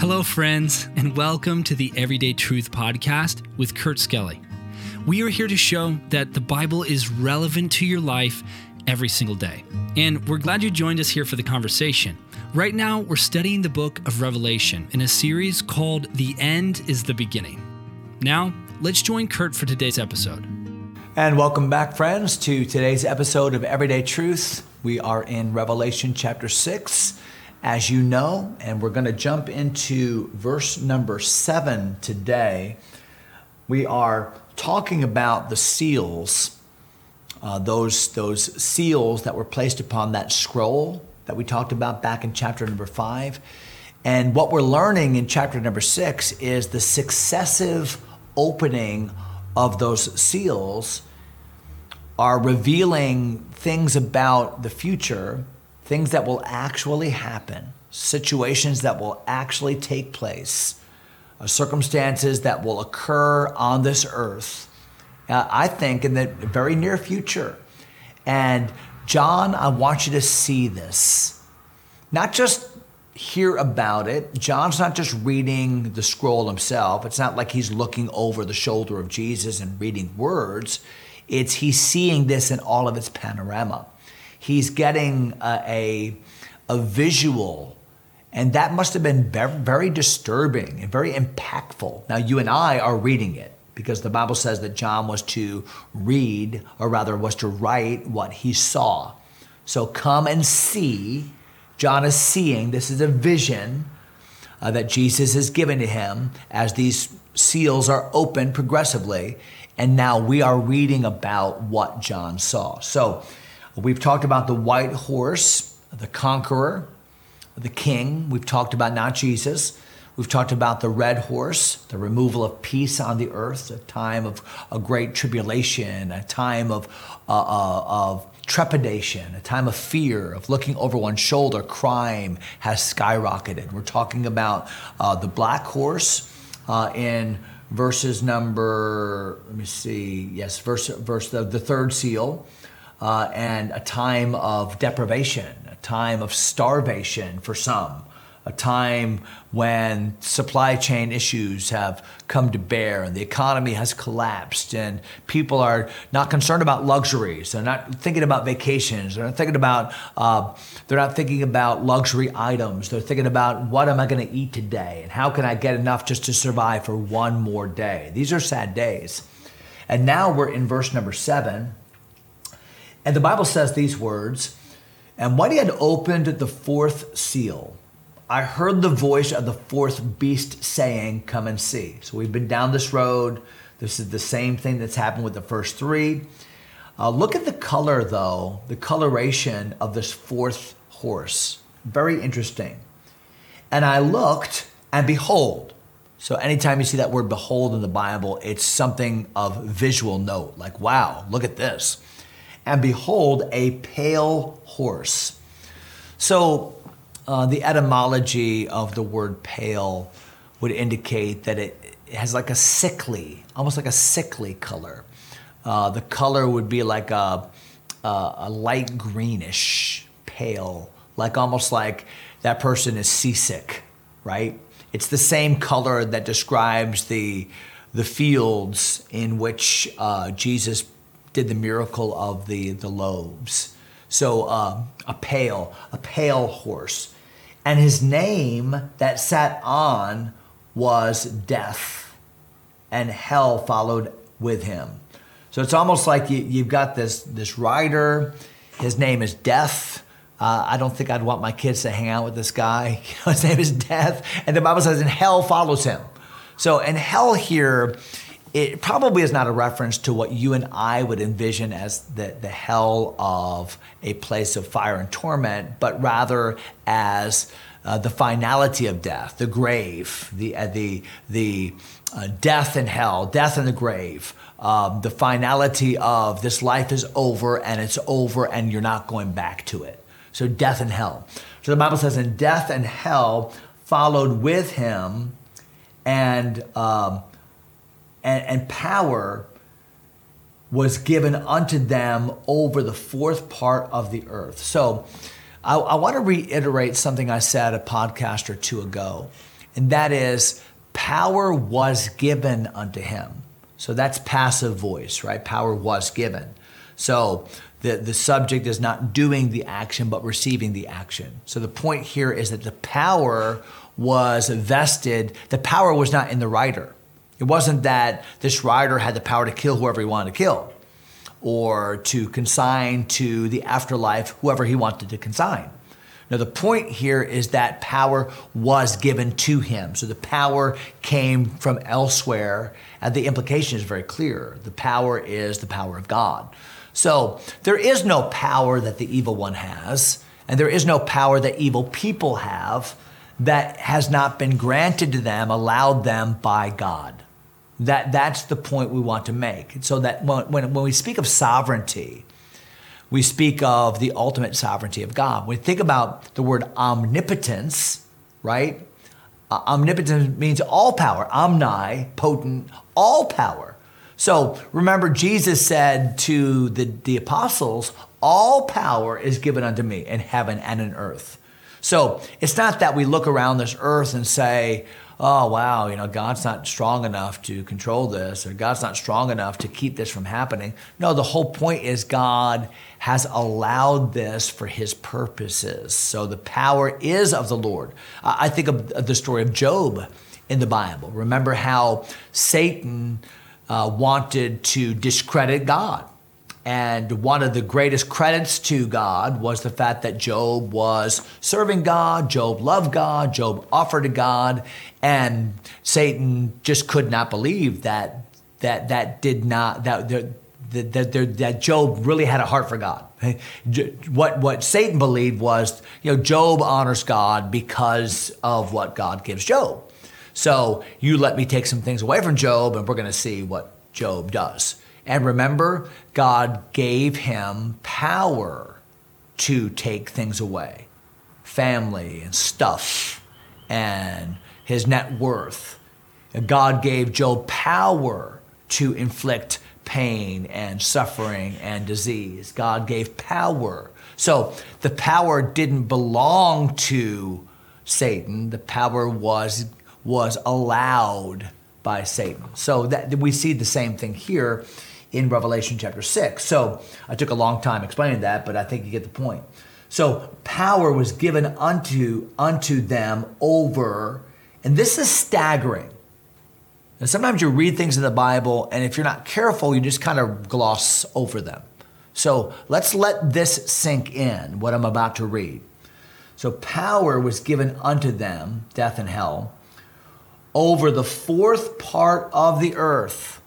Hello, friends, and welcome to the Everyday Truth Podcast with Kurt Skelly. We are here to show that the Bible is relevant to your life every single day. And we're glad you joined us here for the conversation. Right now, we're studying the book of Revelation in a series called The End is the Beginning. Now, let's join Kurt for today's episode. And welcome back, friends, to today's episode of Everyday Truth. We are in Revelation chapter 6 as you know, and we're going to jump into verse number seven today. We are talking about the seals, uh, those, those seals that were placed upon that scroll that we talked about back in chapter number five. And what we're learning in chapter number six is the successive opening of those seals are revealing things about the future things that will actually happen, situations that will actually take place, uh, circumstances that will occur on this earth, uh, I think in the very near future. And John, I want you to see this. Not just hear about it. John's not just reading the scroll himself. It's not like he's looking over the shoulder of Jesus and reading words. It's he's seeing this in all of its panorama he's getting a, a, a visual and that must have been very disturbing and very impactful. Now, you and I are reading it because the Bible says that John was to read, or rather, was to write what he saw. So come and see. John is seeing. This is a vision uh, that Jesus has given to him as these seals are opened progressively. And now we are reading about what John saw. So, We've talked about the white horse, the conqueror, the king. We've talked about not Jesus. We've talked about the red horse, the removal of peace on the earth, a time of a great tribulation, a time of, uh, uh, of trepidation, a time of fear, of looking over one's shoulder. Crime has skyrocketed. We're talking about uh, the black horse uh, in verses number, let me see, yes, verse, verse the, the third seal uh, and a time of deprivation, a time of starvation for some, a time when supply chain issues have come to bear and the economy has collapsed and people are not concerned about luxuries. They're not thinking about vacations. They're not thinking about uh, they're not thinking about luxury items. They're thinking about what am i going to eat today? And how can i get enough just to survive for one more day? These are sad days. And now we're in verse number seven and the Bible says these words And when he had opened the fourth seal, I heard the voice of the fourth beast saying, Come and see. So we've been down this road. This is the same thing that's happened with the first three. Uh, look at the color, though, the coloration of this fourth horse. Very interesting. And I looked, and behold, so anytime you see that word behold in the Bible, it's something of visual note, like, wow, look at this and behold, a pale horse. So, uh, the etymology of the word pale would indicate that it has like a sickly, almost like a sickly color. Uh, the color would be like a, a, a light greenish, pale, like almost like that person is seasick, right? It's the same color that describes the the fields in which uh, Jesus did the miracle of the, the loaves. So uh, a pale, a pale horse. And his name that sat on was death, and hell followed with him. So it's almost like you, have got this, this rider, his name is Death. Uh, I don't think I'd want my kids to hang out with this guy. You know, his name is Death. And the Bible says, and hell follows him. So, and hell here it probably is not a reference to what you and I would envision as the, the hell of a place of fire and torment, but rather as uh, the finality of death, the grave, the, uh, the, the uh, death and hell, death and the grave, um, the finality of this life is over and it's over and you're not going back to it. So, death and hell. So, the Bible says, and death and hell followed with him, and um, and, and power was given unto them over the fourth part of the earth. So I, I want to reiterate something I said a podcast or two ago. and that is power was given unto him. So that's passive voice, right? Power was given. So the, the subject is not doing the action, but receiving the action. So the point here is that the power was vested, the power was not in the writer. It wasn't that this rider had the power to kill whoever he wanted to kill or to consign to the afterlife whoever he wanted to consign. Now, the point here is that power was given to him. So the power came from elsewhere, and the implication is very clear. The power is the power of God. So there is no power that the evil one has, and there is no power that evil people have that has not been granted to them, allowed them by God. That, that's the point we want to make. So that when, when, when we speak of sovereignty, we speak of the ultimate sovereignty of God. When we think about the word omnipotence, right? Uh, omnipotence means all power, omni, potent, all power. So remember, Jesus said to the, the apostles, All power is given unto me in heaven and in earth. So it's not that we look around this earth and say, oh, wow, you know, God's not strong enough to control this, or God's not strong enough to keep this from happening. No, the whole point is God has allowed this for his purposes. So the power is of the Lord. I think of the story of Job in the Bible. Remember how Satan uh, wanted to discredit God. And one of the greatest credits to God was the fact that Job was serving God, Job loved God, Job offered to God, and Satan just could not believe that that that did not that that, that, that Job really had a heart for God. What what Satan believed was, you know, Job honors God because of what God gives Job. So you let me take some things away from Job, and we're going to see what Job does. And remember, God gave him power to take things away family and stuff and his net worth. And God gave Job power to inflict pain and suffering and disease. God gave power. So the power didn't belong to Satan, the power was was allowed by Satan. So that we see the same thing here in Revelation chapter 6. So I took a long time explaining that, but I think you get the point. So power was given unto unto them over and this is staggering. And sometimes you read things in the Bible and if you're not careful, you just kind of gloss over them. So let's let this sink in what I'm about to read. So power was given unto them, death and hell, over the fourth part of the earth.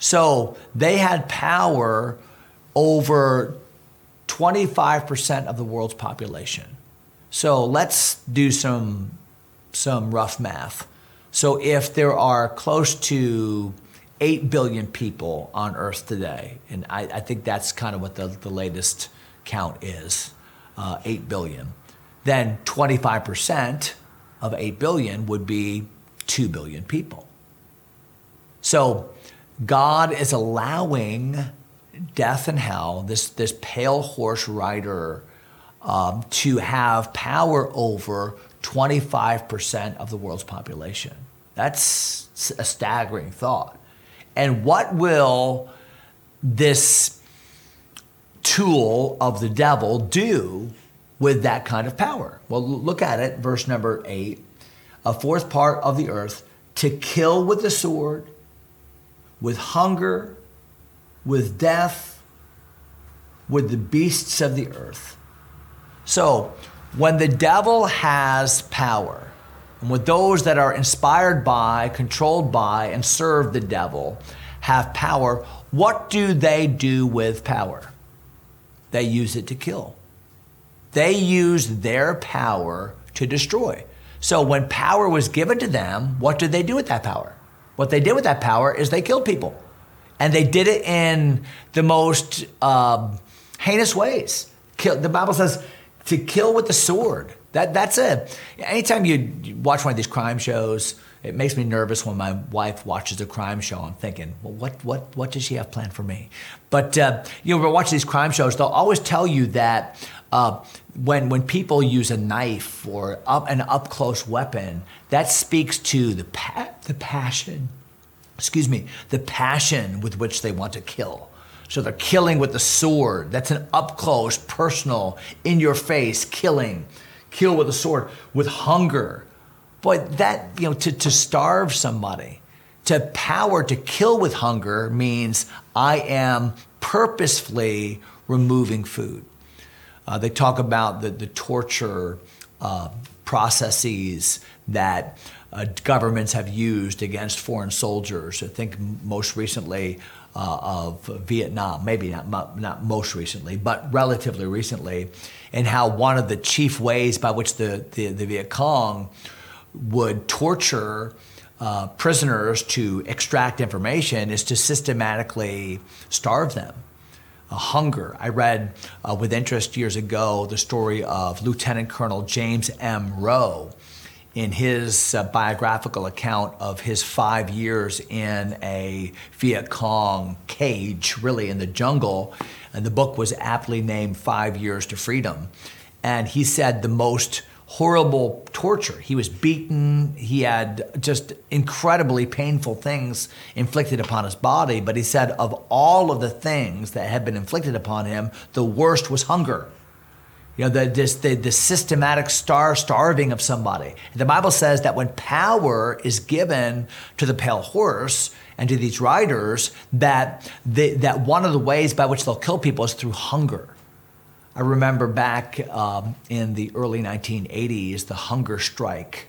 So they had power over 25% of the world's population. So let's do some, some rough math. So if there are close to 8 billion people on Earth today, and I, I think that's kind of what the, the latest count is uh, 8 billion, then 25% of 8 billion would be 2 billion people. So God is allowing death and hell, this, this pale horse rider, um, to have power over 25% of the world's population. That's a staggering thought. And what will this tool of the devil do with that kind of power? Well, look at it, verse number eight a fourth part of the earth to kill with the sword, with hunger, with death, with the beasts of the earth. So, when the devil has power, and when those that are inspired by, controlled by, and serve the devil have power, what do they do with power? They use it to kill. They use their power to destroy. So when power was given to them, what did they do with that power? What they did with that power is they killed people. And they did it in the most uh, heinous ways. Kill, the Bible says to kill with the sword. That, that's it. Anytime you watch one of these crime shows, it makes me nervous when my wife watches a crime show. I'm thinking, well, what what what does she have planned for me? But uh, you know, watching these crime shows. They'll always tell you that uh, when when people use a knife or up, an up close weapon, that speaks to the pa- the passion. Excuse me, the passion with which they want to kill. So they're killing with the sword. That's an up close, personal, in your face killing. Kill with a sword with hunger Boy, that, you know, to, to starve somebody, to power to kill with hunger means I am purposefully removing food. Uh, they talk about the, the torture uh, processes that uh, governments have used against foreign soldiers. I think most recently uh, of Vietnam, maybe not, not most recently, but relatively recently, and how one of the chief ways by which the, the, the Viet Cong would torture uh, prisoners to extract information is to systematically starve them. Uh, hunger. I read uh, with interest years ago the story of Lieutenant Colonel James N. Rowe in his uh, biographical account of his five years in a Viet Cong cage, really in the jungle. And the book was aptly named Five Years to Freedom. And he said the most horrible torture. He was beaten. He had just incredibly painful things inflicted upon his body. But he said, of all of the things that had been inflicted upon him, the worst was hunger. You know, the, this, the, the systematic star starving of somebody. The Bible says that when power is given to the pale horse and to these riders, that, that one of the ways by which they'll kill people is through hunger. I remember back um, in the early 1980s, the hunger strike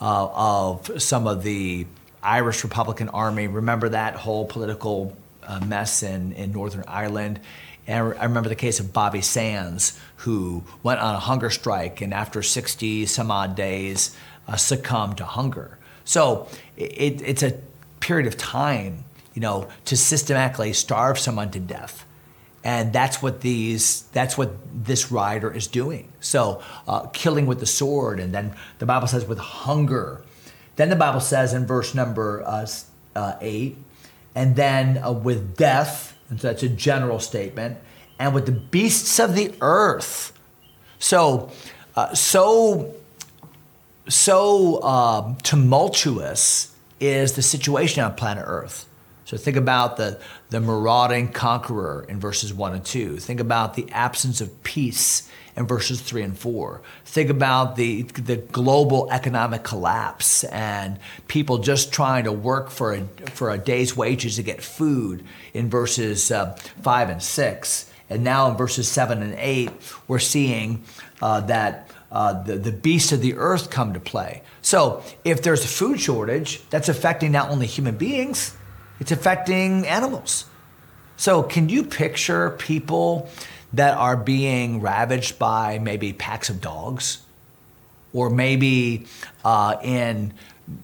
uh, of some of the Irish Republican Army. Remember that whole political uh, mess in, in Northern Ireland? And I remember the case of Bobby Sands, who went on a hunger strike and after 60 some odd days uh, succumbed to hunger. So it, it's a period of time, you know, to systematically starve someone to death. And that's what these that's what this rider is doing. So uh, killing with the sword and then the bible says with hunger. Then the bible says in verse number uh, uh, 8 and then uh, with death and so that's a general statement. And with the beasts of the earth. So uh, so so um, tumultuous is the situation on planet earth so think about the, the marauding conqueror in verses 1 and 2. Think about the absence of peace in verses 3 and 4. Think about the, the global economic collapse and people just trying to work for a, for a day's wages to get food in verses uh, 5 and 6. And now in verses 7 and 8, we're seeing uh, that uh, the, the beasts of the earth come to play. So if there's a food shortage, that's affecting not only human beings, it's affecting animals. So, can you picture people that are being ravaged by maybe packs of dogs? Or maybe uh, in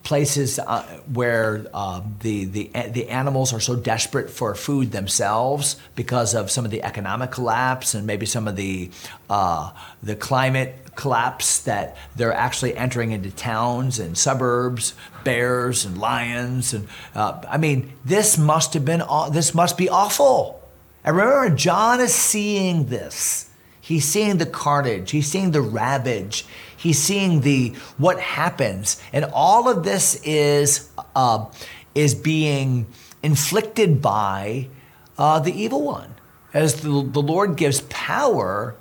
places uh, where uh, the, the, the animals are so desperate for food themselves because of some of the economic collapse and maybe some of the, uh, the climate collapse that they're actually entering into towns and suburbs, bears and lions, and uh, I mean, this must have been this must be awful. And remember, John is seeing this. He's seeing the carnage. He's seeing the ravage. He's seeing the what happens, and all of this is uh, is being inflicted by uh, the evil one, as the, the Lord gives power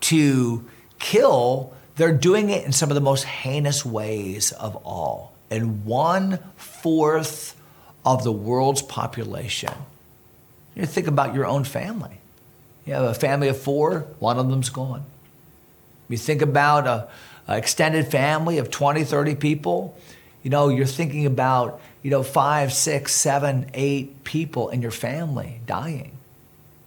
to kill, they're doing it in some of the most heinous ways of all. And one fourth of the world's population. You think about your own family. You have a family of four, one of them's gone. You think about a, a extended family of 20, 30 people, you know, you're thinking about, you know, five, six, seven, eight people in your family dying.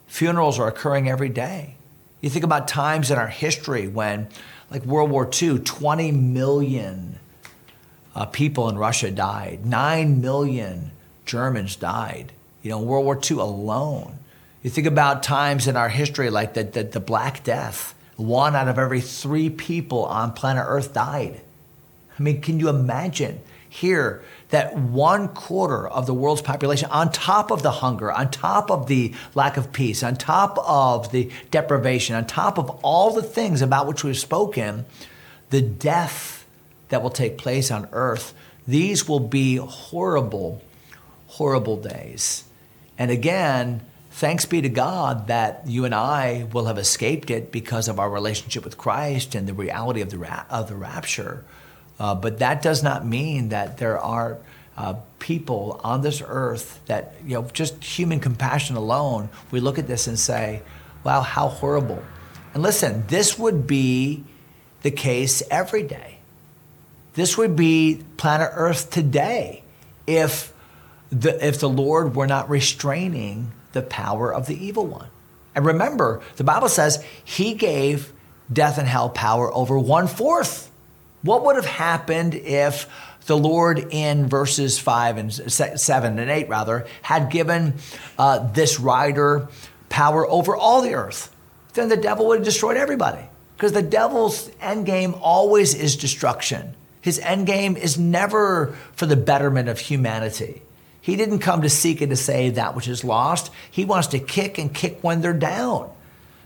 Funerals are occurring every day. You think about times in our history when, like World War II, 20 million uh, people in Russia died, 9 million Germans died, you know, World War II alone. You think about times in our history like the, the, the Black Death, one out of every three people on planet Earth died. I mean, can you imagine here that one quarter of the world's population, on top of the hunger, on top of the lack of peace, on top of the deprivation, on top of all the things about which we've spoken, the death that will take place on earth, these will be horrible, horrible days. And again, thanks be to God that you and I will have escaped it because of our relationship with Christ and the reality of the, ra- of the rapture. Uh, but that does not mean that there are uh, people on this earth that, you know, just human compassion alone, we look at this and say, wow, how horrible. And listen, this would be the case every day. This would be planet Earth today if the, if the Lord were not restraining the power of the evil one. And remember, the Bible says he gave death and hell power over one fourth. What would have happened if the Lord in verses 5 and 7 and 8, rather, had given uh, this rider power over all the earth? Then the devil would have destroyed everybody. Because the devil's end game always is destruction. His end game is never for the betterment of humanity. He didn't come to seek and to save that which is lost. He wants to kick and kick when they're down.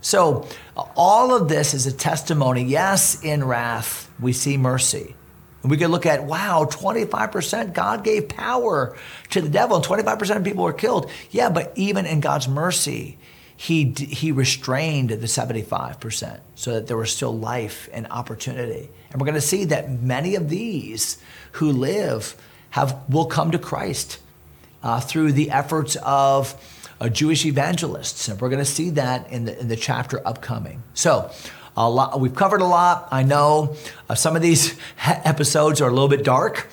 So, all of this is a testimony. Yes, in wrath, we see mercy. And we could look at, wow, 25% God gave power to the devil and 25% of people were killed. Yeah, but even in God's mercy, he, he restrained the 75% so that there was still life and opportunity. And we're going to see that many of these who live have, will come to Christ uh, through the efforts of uh, Jewish evangelists. And we're going to see that in the, in the chapter upcoming. So, a lot, we've covered a lot. I know uh, some of these episodes are a little bit dark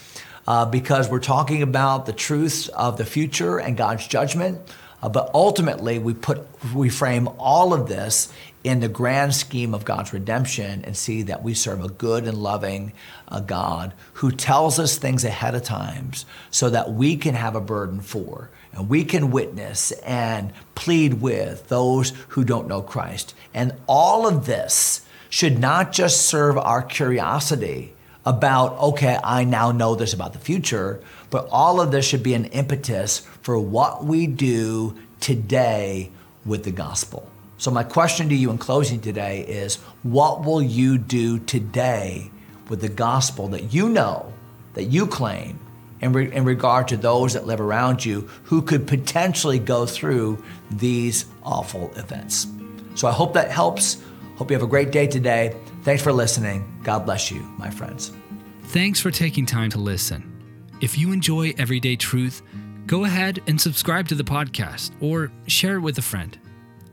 uh, because we're talking about the truths of the future and God's judgment. Uh, but ultimately, we put we frame all of this in the grand scheme of God's redemption and see that we serve a good and loving uh, God who tells us things ahead of times so that we can have a burden for and we can witness and plead with those who don't know Christ. And all of this should not just serve our curiosity about, okay, I now know this about the future, but all of this should be an impetus for what we do today with the gospel. So, my question to you in closing today is what will you do today with the gospel that you know, that you claim, in, re- in regard to those that live around you who could potentially go through these awful events? So, I hope that helps. Hope you have a great day today. Thanks for listening. God bless you, my friends. Thanks for taking time to listen. If you enjoy Everyday Truth, go ahead and subscribe to the podcast or share it with a friend.